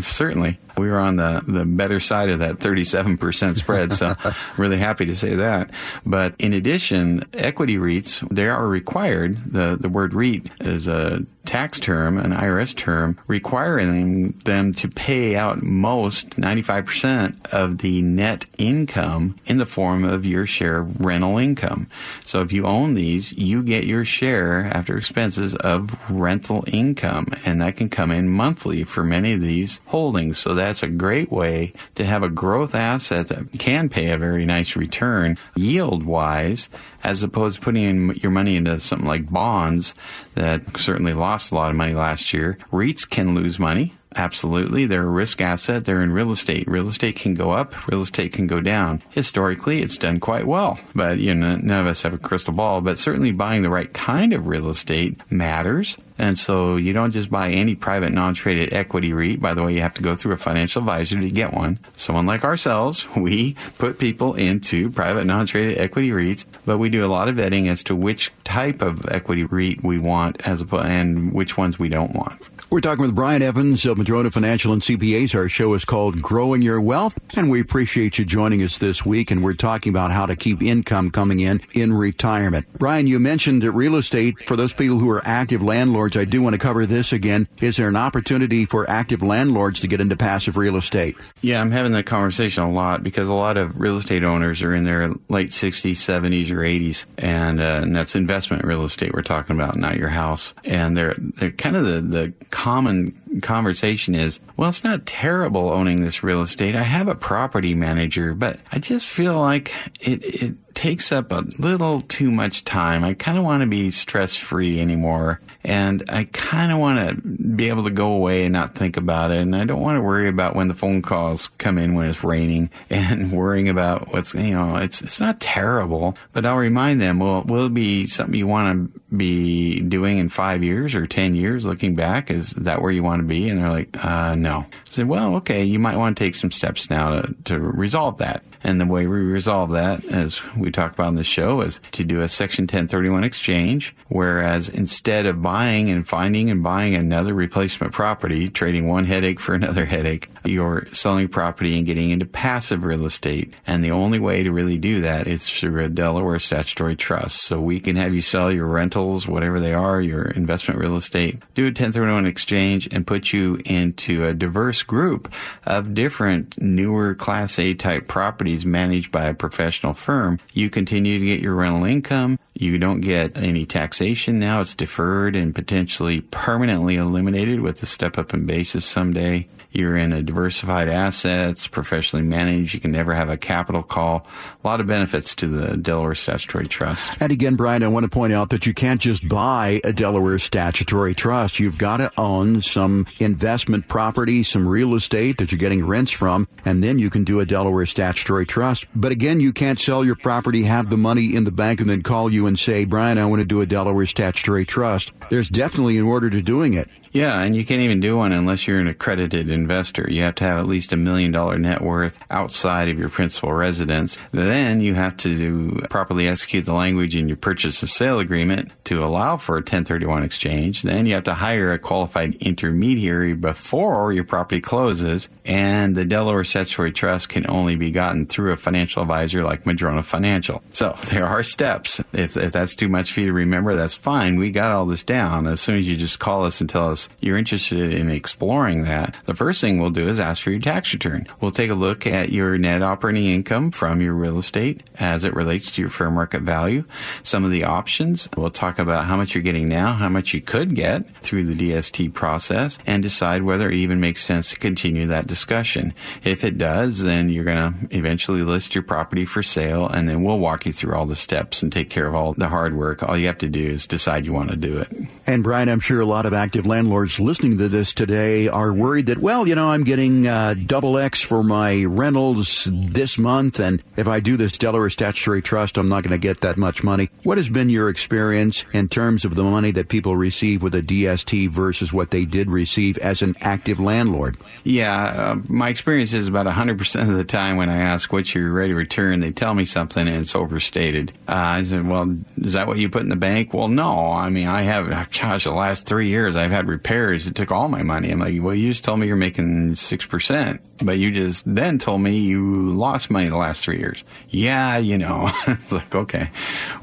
certainly we were on the, the better side of that 37% spread. So really happy to say that. But in addition, equity REITs, they are required. The, the word REIT is a tax term, an IRS term, requiring them to pay out most 95% of the net income in the form of your share of rental income. So if you own these, you get your share after expenses of rental income, and that can come in monthly for many of these holdings. So that that's a great way to have a growth asset that can pay a very nice return yield wise, as opposed to putting in your money into something like bonds that certainly lost a lot of money last year. REITs can lose money. Absolutely. They're a risk asset. They're in real estate. Real estate can go up. Real estate can go down. Historically, it's done quite well. But, you know, none of us have a crystal ball, but certainly buying the right kind of real estate matters. And so you don't just buy any private non-traded equity REIT. By the way, you have to go through a financial advisor to get one. Someone like ourselves, we put people into private non-traded equity REITs, but we do a lot of vetting as to which type of equity REIT we want as a, and which ones we don't want. We're talking with Brian Evans of Madrona Financial and CPAs. Our show is called Growing Your Wealth, and we appreciate you joining us this week. And we're talking about how to keep income coming in in retirement. Brian, you mentioned that real estate. For those people who are active landlords, I do want to cover this again. Is there an opportunity for active landlords to get into passive real estate? Yeah, I'm having that conversation a lot because a lot of real estate owners are in their late 60s, 70s, or 80s, and, uh, and that's investment real estate we're talking about, not your house. And they're they're kind of the the common conversation is, well, it's not terrible owning this real estate. I have a property manager, but I just feel like it, it takes up a little too much time. I kind of want to be stress free anymore. And I kind of want to be able to go away and not think about it. And I don't want to worry about when the phone calls come in when it's raining and worrying about what's, you know, it's, it's not terrible, but I'll remind them, well, will it be something you want to be doing in five years or 10 years looking back? Is that where you want to be? And they're like, uh, no. I said, well, okay, you might want to take some steps now to, to resolve that. And the way we resolve that, as we talked about on the show, is to do a Section 1031 exchange, whereas instead of buying and finding and buying another replacement property, trading one headache for another headache, you're selling property and getting into passive real estate. And the only way to really do that is through a Delaware statutory trust. So we can have you sell your rentals, whatever they are, your investment real estate, do a 1031 exchange and put you into a diverse group of different newer class A type properties managed by a professional firm. You continue to get your rental income. You don't get any taxation now. It's deferred and potentially permanently eliminated with a step up in basis someday. You're in a diversified assets, professionally managed. You can never have a capital call. A lot of benefits to the Delaware Statutory Trust. And again, Brian, I want to point out that you can't just buy a Delaware Statutory Trust. You've got to own some investment property, some real estate that you're getting rents from, and then you can do a Delaware Statutory Trust. But again, you can't sell your property, have the money in the bank, and then call you and say, Brian, I want to do a Delaware Statutory Trust. There's definitely an order to doing it. Yeah, and you can't even do one unless you're an accredited investor. You have to have at least a million dollar net worth outside of your principal residence. Then you have to do, properly execute the language in your purchase and sale agreement to allow for a 1031 exchange. Then you have to hire a qualified intermediary before your property closes. And the Delaware Statutory Trust can only be gotten through a financial advisor like Madrona Financial. So there are steps. If, if that's too much for you to remember, that's fine. We got all this down. As soon as you just call us and tell us you're interested in exploring that, the first thing we'll do is ask for your tax return. We'll take a look at your net operating income from your real estate as it relates to your fair market value, some of the options. We'll talk about how much you're getting now, how much you could get through the DST process, and decide whether it even makes sense to continue that discussion. If it does, then you're going to eventually list your property for sale, and then we'll walk you through all the steps and take care of all the hard work. All you have to do is decide you want to do it. And Brian, I'm sure a lot of active landlords landlords listening to this today are worried that, well, you know, I'm getting uh, double X for my rentals this month, and if I do this Delaware Statutory Trust, I'm not going to get that much money. What has been your experience in terms of the money that people receive with a DST versus what they did receive? as an active landlord? Yeah, uh, my experience is about 100% of the time when I ask what's your rate of return, they tell me something and it's overstated. Uh, I said, well, is that what you put in the bank? Well, no. I mean, I have, gosh, the last three years I've had repairs. It took all my money. I'm like, well, you just told me you're making 6%, but you just then told me you lost money the last three years. Yeah, you know. it's like, okay.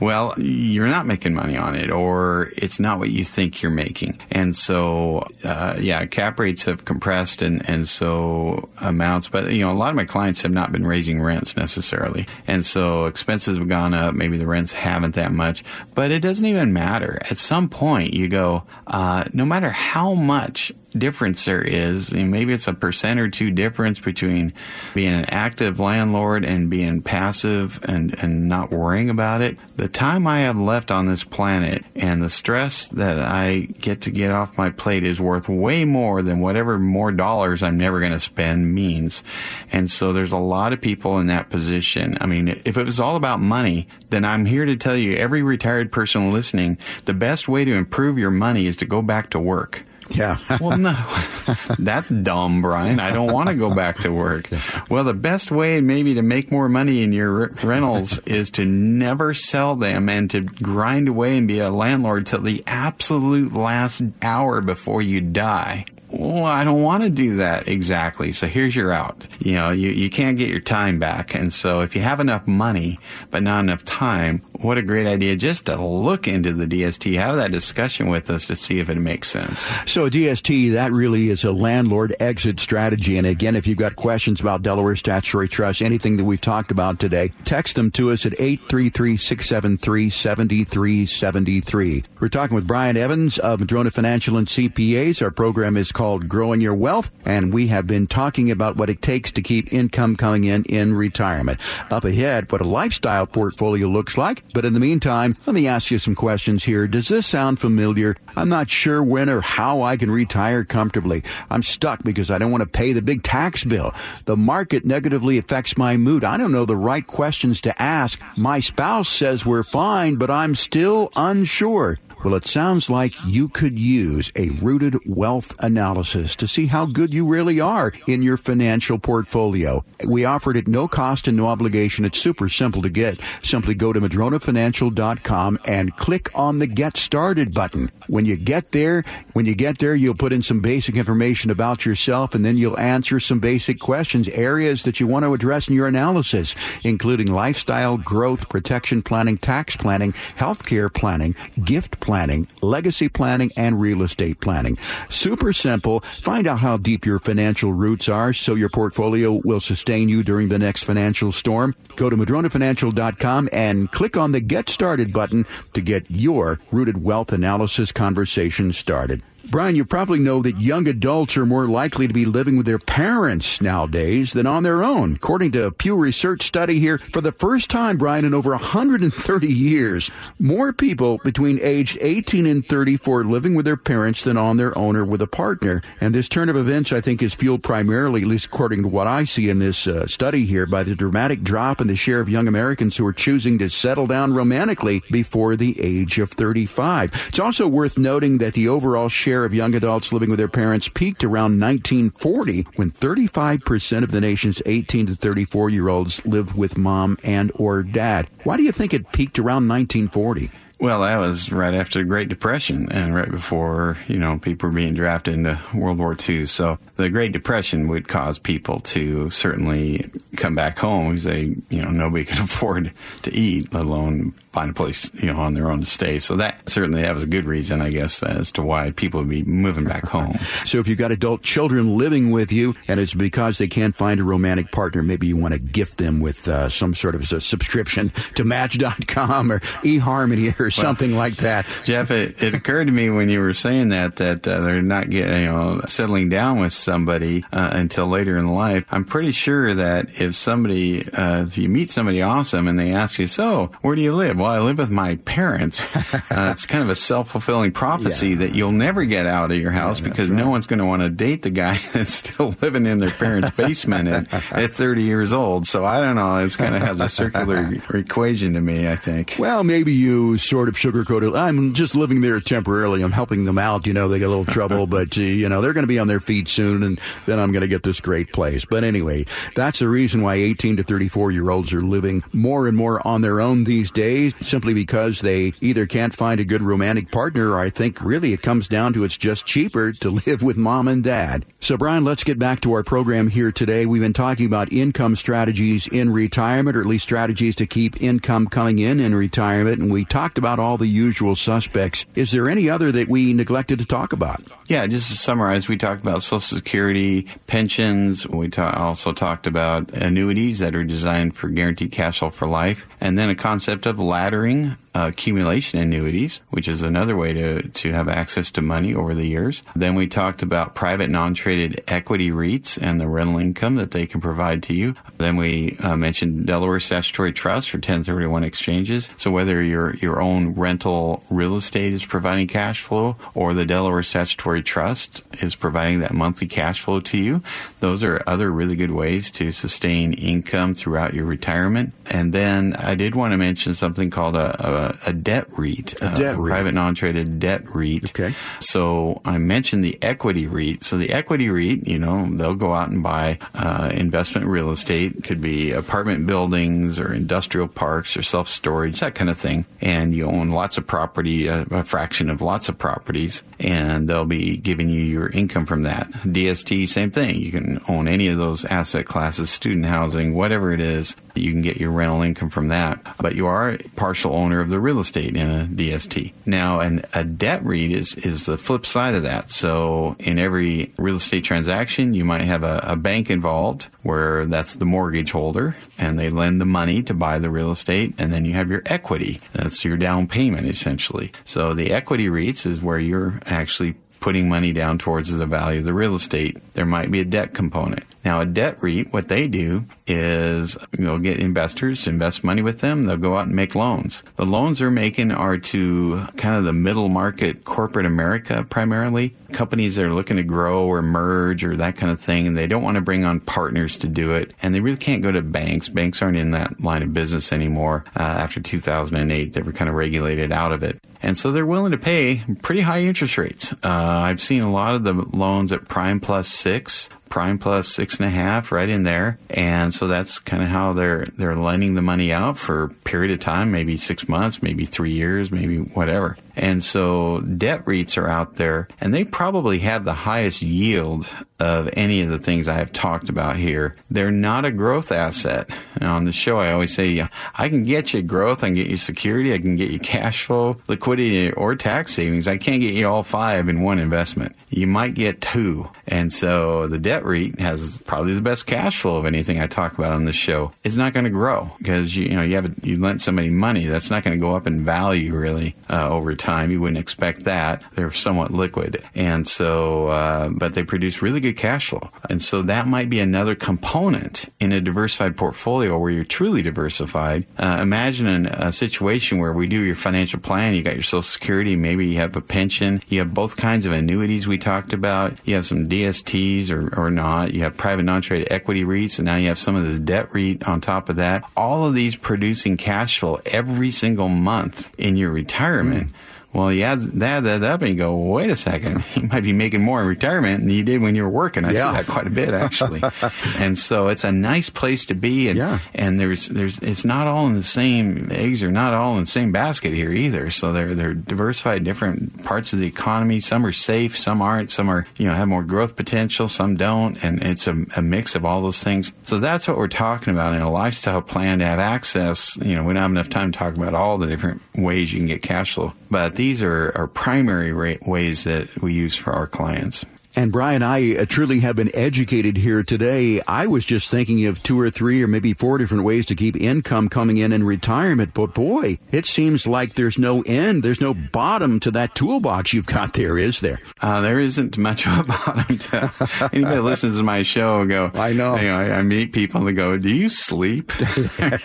Well, you're not making money on it or it's not what you think you're making. And so, uh, yeah, cap rates have compressed and, and so amounts, but you know, a lot of my clients have not been raising rents necessarily. And so expenses have gone up. Maybe the rents haven't that much, but it doesn't even matter. At some point you go, uh, no matter how much difference there is. Maybe it's a percent or two difference between being an active landlord and being passive and, and not worrying about it. The time I have left on this planet and the stress that I get to get off my plate is worth way more than whatever more dollars I'm never going to spend means. And so there's a lot of people in that position. I mean, if it was all about money, then I'm here to tell you every retired person listening, the best way to improve your money is to go back to work. Yeah. well, no, that's dumb, Brian. I don't want to go back to work. Well, the best way maybe to make more money in your rentals is to never sell them and to grind away and be a landlord till the absolute last hour before you die well, I don't want to do that exactly. So here's your out. You know, you, you can't get your time back. And so if you have enough money, but not enough time, what a great idea just to look into the DST, have that discussion with us to see if it makes sense. So DST, that really is a landlord exit strategy. And again, if you've got questions about Delaware Statutory Trust, anything that we've talked about today, text them to us at 833-673-7373. We're talking with Brian Evans of Madrona Financial and CPAs. Our program is called Growing Your Wealth, and we have been talking about what it takes to keep income coming in in retirement. Up ahead, what a lifestyle portfolio looks like. But in the meantime, let me ask you some questions here. Does this sound familiar? I'm not sure when or how I can retire comfortably. I'm stuck because I don't want to pay the big tax bill. The market negatively affects my mood. I don't know the right questions to ask. My spouse says we're fine, but I'm still unsure. Well, it sounds like you could use a rooted wealth analysis to see how good you really are in your financial portfolio. We offer it at no cost and no obligation. It's super simple to get. Simply go to madronafinancial.com and click on the Get Started button. When you get there, when you get there, you'll put in some basic information about yourself and then you'll answer some basic questions, areas that you want to address in your analysis, including lifestyle, growth, protection planning, tax planning, healthcare planning, gift planning, legacy planning, and real estate planning. Super simple. Find out how deep your financial roots are so your portfolio will sustain you during the next financial storm. Go to madronafinancial.com and click on the Get Started button to get your rooted wealth analysis conversation started. Brian, you probably know that young adults are more likely to be living with their parents nowadays than on their own. According to a Pew Research study here, for the first time, Brian, in over 130 years, more people between aged 18 and 34 are living with their parents than on their own or with a partner. And this turn of events, I think, is fueled primarily, at least according to what I see in this uh, study here, by the dramatic drop in the share of young Americans who are choosing to settle down romantically before the age of 35. It's also worth noting that the overall share share of young adults living with their parents peaked around 1940 when 35% of the nation's 18 to 34 year olds lived with mom and or dad. Why do you think it peaked around 1940? Well, that was right after the Great Depression and right before, you know, people were being drafted into World War II. So the Great Depression would cause people to certainly come back home because they, you know, nobody could afford to eat, let alone find a place, you know, on their own to stay. So that certainly that was a good reason, I guess, as to why people would be moving back home. so if you've got adult children living with you and it's because they can't find a romantic partner, maybe you want to gift them with uh, some sort of a subscription to Match.com or eHarmony or something like that. Jeff, it, it, occurred to me when you were saying that that uh, they're not getting, you know, settling down with somebody uh, until later in life. I'm pretty sure that if somebody, uh, if you meet somebody awesome and they ask you, so where do you live? Well, I live with my parents. Uh, it's kind of a self fulfilling prophecy yeah. that you'll never get out of your house yeah, because right. no one's going to want to date the guy that's still living in their parents' basement at, at 30 years old. So I don't know. It's kind of has a circular equation to me, I think. Well, maybe you sort of sugarcoat it. I'm just living there temporarily. I'm helping them out. You know, they get a little trouble, but uh, you know they're going to be on their feet soon, and then I'm going to get this great place. But anyway, that's the reason why 18 to 34 year olds are living more and more on their own these days, simply because they either can't find a good romantic partner, or I think really it comes down to it's just cheaper to live with mom and dad. So, Brian, let's get back to our program here today. We've been talking about income strategies in retirement, or at least strategies to keep income coming in in retirement, and we talked about all the usual suspects. Is there any other that we neglected to talk about? Yeah, just to summarize, we talked about Social Security, pensions. We ta- also talked about annuities that are designed for guaranteed cash flow for life, and then a concept of laddering accumulation annuities, which is another way to, to have access to money over the years. Then we talked about private non-traded equity REITs and the rental income that they can provide to you. Then we uh, mentioned Delaware statutory trust for 1031 exchanges. So whether your your own rental real estate is providing cash flow or the Delaware statutory trust is providing that monthly cash flow to you, those are other really good ways to sustain income throughout your retirement. And then I did want to mention something called a, a a, debt REIT, a debt REIT. private non-traded debt REIT. Okay. So I mentioned the equity REIT. So the equity REIT, you know, they'll go out and buy uh, investment real estate. Could be apartment buildings or industrial parks or self storage, that kind of thing. And you own lots of property, a, a fraction of lots of properties, and they'll be giving you your income from that. DST, same thing. You can own any of those asset classes, student housing, whatever it is. You can get your rental income from that. But you are a partial owner of the real estate in a DST. Now, an, a debt REIT is, is the flip side of that. So in every real estate transaction, you might have a, a bank involved where that's the mortgage holder and they lend the money to buy the real estate. And then you have your equity. That's your down payment essentially. So the equity REITs is where you're actually putting money down towards the value of the real estate. There might be a debt component. Now, a debt REIT, what they do is you'll get investors to invest money with them. They'll go out and make loans. The loans they're making are to kind of the middle market corporate America primarily. Companies that are looking to grow or merge or that kind of thing, and they don't want to bring on partners to do it. And they really can't go to banks. Banks aren't in that line of business anymore. Uh, after 2008, they were kind of regulated out of it. And so they're willing to pay pretty high interest rates. Uh, I've seen a lot of the loans at prime plus six prime plus six and a half right in there. And so that's kind of how they're, they're lending the money out for a period of time, maybe six months, maybe three years, maybe whatever. And so debt REITs are out there and they probably have the highest yield of any of the things I have talked about here. They're not a growth asset. on the show, I always say, I can get you growth, I can get you security, I can get you cash flow, liquidity, or tax savings. I can't get you all five in one investment. You might get two. And so the debt REIT has probably the best cash flow of anything I talk about on this show. It's not going to grow because you, you know you have a, you lent somebody money that's not going to go up in value really uh, over time. You wouldn't expect that. They're somewhat liquid, and so uh, but they produce really good cash flow, and so that might be another component in a diversified portfolio where you're truly diversified. Uh, imagine an, a situation where we do your financial plan. You got your Social Security, maybe you have a pension, you have both kinds of annuities we talked about. You have some DSTs or, or not. You have private non-traded equity REITs, and now you have some of this debt REIT on top of that. All of these producing cash flow every single month in your retirement. Mm well, you add that, that up and you go, well, wait a second, you might be making more in retirement than you did when you were working. I yeah. see that quite a bit actually. and so it's a nice place to be. And, yeah. and there's, there's, it's not all in the same eggs are not all in the same basket here either. So they're, they're diversified different parts of the economy. Some are safe, some aren't, some are, you know, have more growth potential, some don't. And it's a, a mix of all those things. So that's what we're talking about in a lifestyle plan to have access. You know, we don't have enough time to talk about all the different ways you can get cash flow, but these are, are primary ways that we use for our clients. And Brian, I uh, truly have been educated here today. I was just thinking of two or three or maybe four different ways to keep income coming in in retirement. But boy, it seems like there's no end. There's no bottom to that toolbox you've got there, is there? Uh, there isn't much of a bottom to anybody listens to my show go, I know. You know I, I, meet people and they go, do you sleep? They're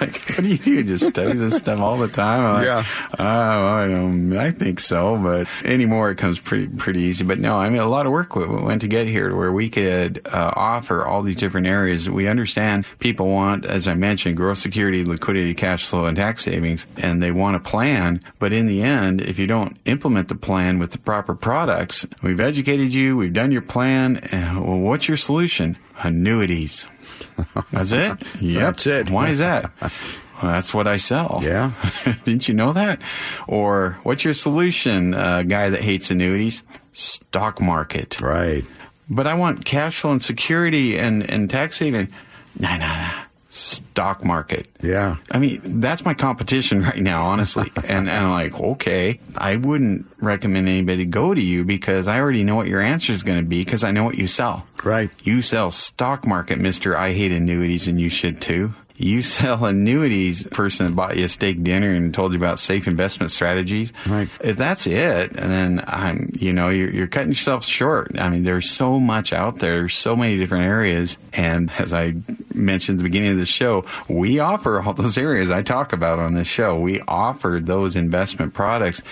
like, what do you do? Just study this stuff all the time? I'm yeah. Like, oh, I don't, I think so, but anymore it comes pretty, pretty easy. But no, I'm I mean, a lot of work went to get here to where we could uh, offer all these different areas. We understand people want, as I mentioned, growth security, liquidity, cash flow, and tax savings, and they want a plan. But in the end, if you don't implement the plan with the proper products, we've educated you, we've done your plan. And, well, what's your solution? Annuities. That's it? Yep. That's it. Why is that? Well, that's what I sell. Yeah. Didn't you know that? Or what's your solution, uh, guy that hates annuities? Stock market. Right. But I want cash flow and security and, and tax saving. Nah, nah, nah. Stock market. Yeah. I mean, that's my competition right now, honestly. and, and I'm like, okay, I wouldn't recommend anybody go to you because I already know what your answer is going to be because I know what you sell. Right. You sell stock market, Mr. I hate annuities and you should too you sell annuities person that bought you a steak dinner and told you about safe investment strategies. Right. If that's it, then I'm, you know, you're, you're cutting yourself short. I mean, there's so much out there. There's so many different areas. And as I mentioned at the beginning of the show, we offer all those areas I talk about on this show. We offer those investment products.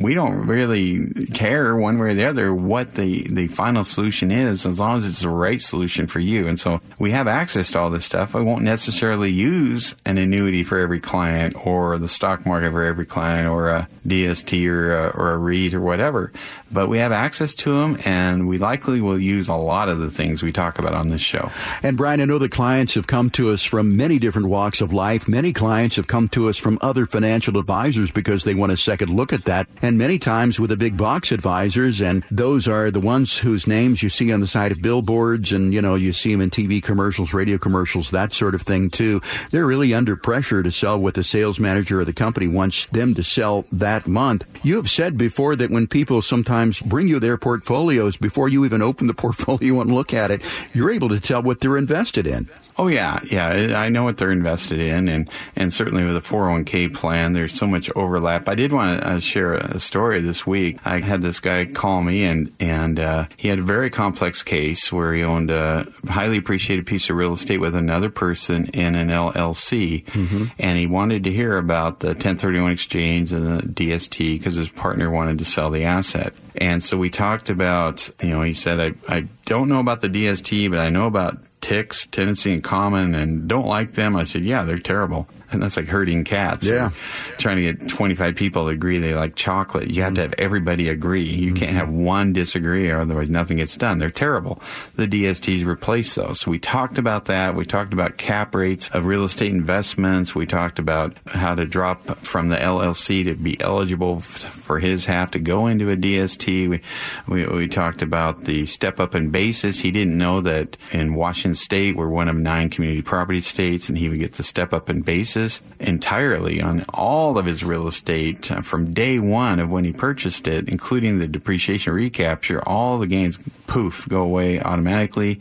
We don't really care one way or the other what the, the final solution is as long as it's the right solution for you. And so we have access to all this stuff. I won't necessarily use an annuity for every client or the stock market for every client or a DST or a, or a REIT or whatever but we have access to them and we likely will use a lot of the things we talk about on this show. And Brian, I know the clients have come to us from many different walks of life. Many clients have come to us from other financial advisors because they want a second look at that. And many times with the big box advisors, and those are the ones whose names you see on the side of billboards and, you know, you see them in TV commercials, radio commercials, that sort of thing too. They're really under pressure to sell what the sales manager of the company wants them to sell that month. You have said before that when people sometimes sometimes bring you their portfolios before you even open the portfolio and look at it. You're able to tell what they're invested in. Oh yeah, yeah. I know what they're invested in, and and certainly with a 401k plan, there's so much overlap. I did want to uh, share a story this week. I had this guy call me, and and uh, he had a very complex case where he owned a highly appreciated piece of real estate with another person in an LLC, mm-hmm. and he wanted to hear about the 1031 exchange and the DST because his partner wanted to sell the asset. And so we talked about, you know, he said, I, I don't know about the DST, but I know about TICs, tenancy in common, and don't like them. I said, yeah, they're terrible. And that's like herding cats. Yeah. Trying to get 25 people to agree they like chocolate. You have to have everybody agree. You mm-hmm. can't have one disagree or otherwise nothing gets done. They're terrible. The DSTs replace those. So we talked about that. We talked about cap rates of real estate investments. We talked about how to drop from the LLC to be eligible for his half to go into a DST. We, we, we talked about the step up in basis. He didn't know that in Washington state, we're one of nine community property states and he would get the step up in basis basis entirely on all of his real estate uh, from day one of when he purchased it, including the depreciation recapture. All the gains, poof, go away automatically.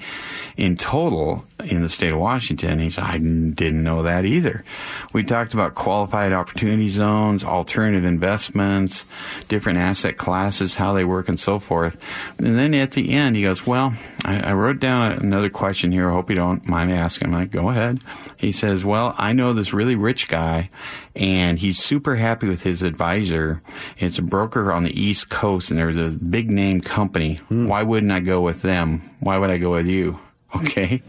In total, in the state of Washington, he said, I didn't know that either. We talked about qualified opportunity zones, alternative investments, different asset classes, how they work, and so forth. And then at the end, he goes, Well, I, I wrote down another question here. I hope you don't mind me asking. I'm like, Go ahead. He says, Well, I know this really rich guy and he's super happy with his advisor. It's a broker on the East Coast and there's a big name company. Hmm. Why wouldn't I go with them? Why would I go with you? Okay.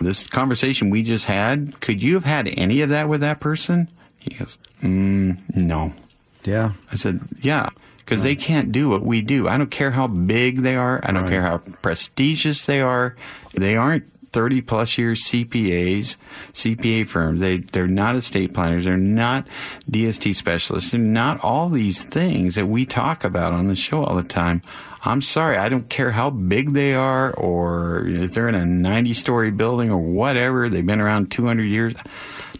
This conversation we just had, could you have had any of that with that person? He goes, mm, no. Yeah. I said, yeah because right. they can't do what we do. I don't care how big they are. I don't right. care how prestigious they are. They aren't 30 plus years CPAs, CPA firms. They, they're not estate planners. They're not DST specialists. They're not all these things that we talk about on the show all the time. I'm sorry. I don't care how big they are or if they're in a 90 story building or whatever. They've been around 200 years.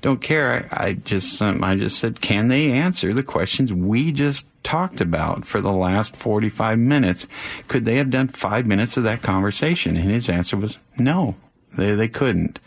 Don't care. I, I just, um, I just said, can they answer the questions we just talked about for the last 45 minutes? Could they have done five minutes of that conversation? And his answer was no. They, they couldn't.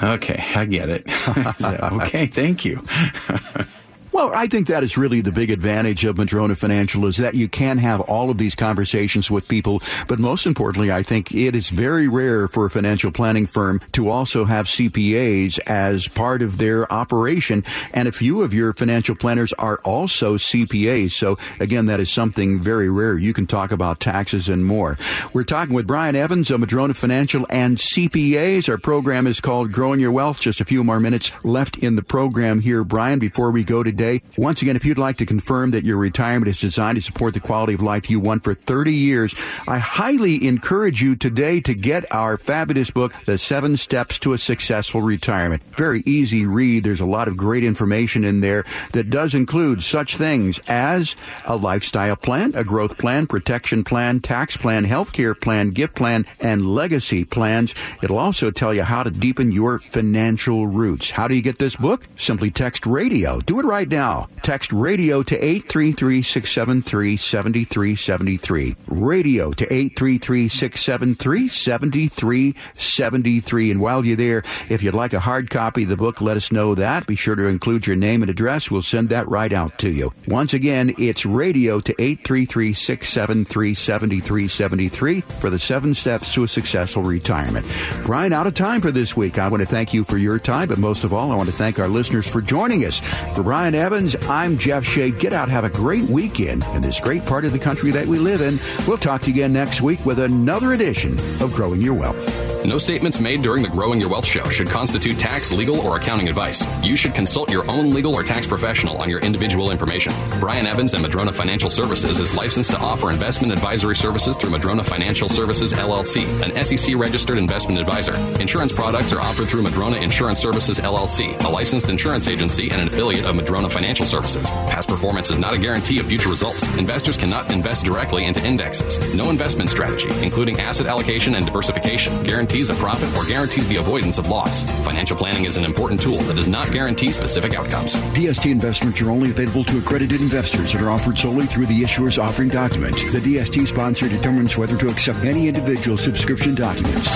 Okay, I get it. so, okay, thank you. Well, I think that is really the big advantage of Madrona Financial is that you can have all of these conversations with people. But most importantly, I think it is very rare for a financial planning firm to also have CPAs as part of their operation. And a few of your financial planners are also CPAs. So again, that is something very rare. You can talk about taxes and more. We're talking with Brian Evans of Madrona Financial and CPAs. Our program is called Growing Your Wealth. Just a few more minutes left in the program here, Brian, before we go today. Once again, if you'd like to confirm that your retirement is designed to support the quality of life you want for 30 years, I highly encourage you today to get our fabulous book, The Seven Steps to a Successful Retirement. Very easy read. There's a lot of great information in there that does include such things as a lifestyle plan, a growth plan, protection plan, tax plan, healthcare plan, gift plan, and legacy plans. It'll also tell you how to deepen your financial roots. How do you get this book? Simply text radio. Do it right now. Text radio to 833 673 7373. Radio to 833 673 7373. And while you're there, if you'd like a hard copy of the book, let us know that. Be sure to include your name and address. We'll send that right out to you. Once again, it's radio to 833 673 7373 for the seven steps to a successful retirement. Brian, out of time for this week. I want to thank you for your time, but most of all, I want to thank our listeners for joining us. For Brian Evans, I'm Jeff Shea. Get out, have a great weekend in this great part of the country that we live in. We'll talk to you again next week with another edition of Growing Your Wealth. No statements made during the Growing Your Wealth show should constitute tax, legal, or accounting advice. You should consult your own legal or tax professional on your individual information. Brian Evans and Madrona Financial Services is licensed to offer investment advisory services through Madrona Financial Services LLC, an SEC registered investment advisor. Insurance products are offered through Madrona Insurance Services LLC, a licensed insurance agency and an affiliate of Madrona Financial Services. Past performance is not a guarantee of future results. Investors cannot invest directly into indexes. No investment strategy, including asset allocation and diversification, guarantees a profit or guarantees the avoidance of loss. Financial planning is an important tool that does not guarantee specific outcomes. DST investments are only available to accredited investors and are offered solely through the issuer's offering documents. The DST sponsor determines whether to accept any individual subscription documents.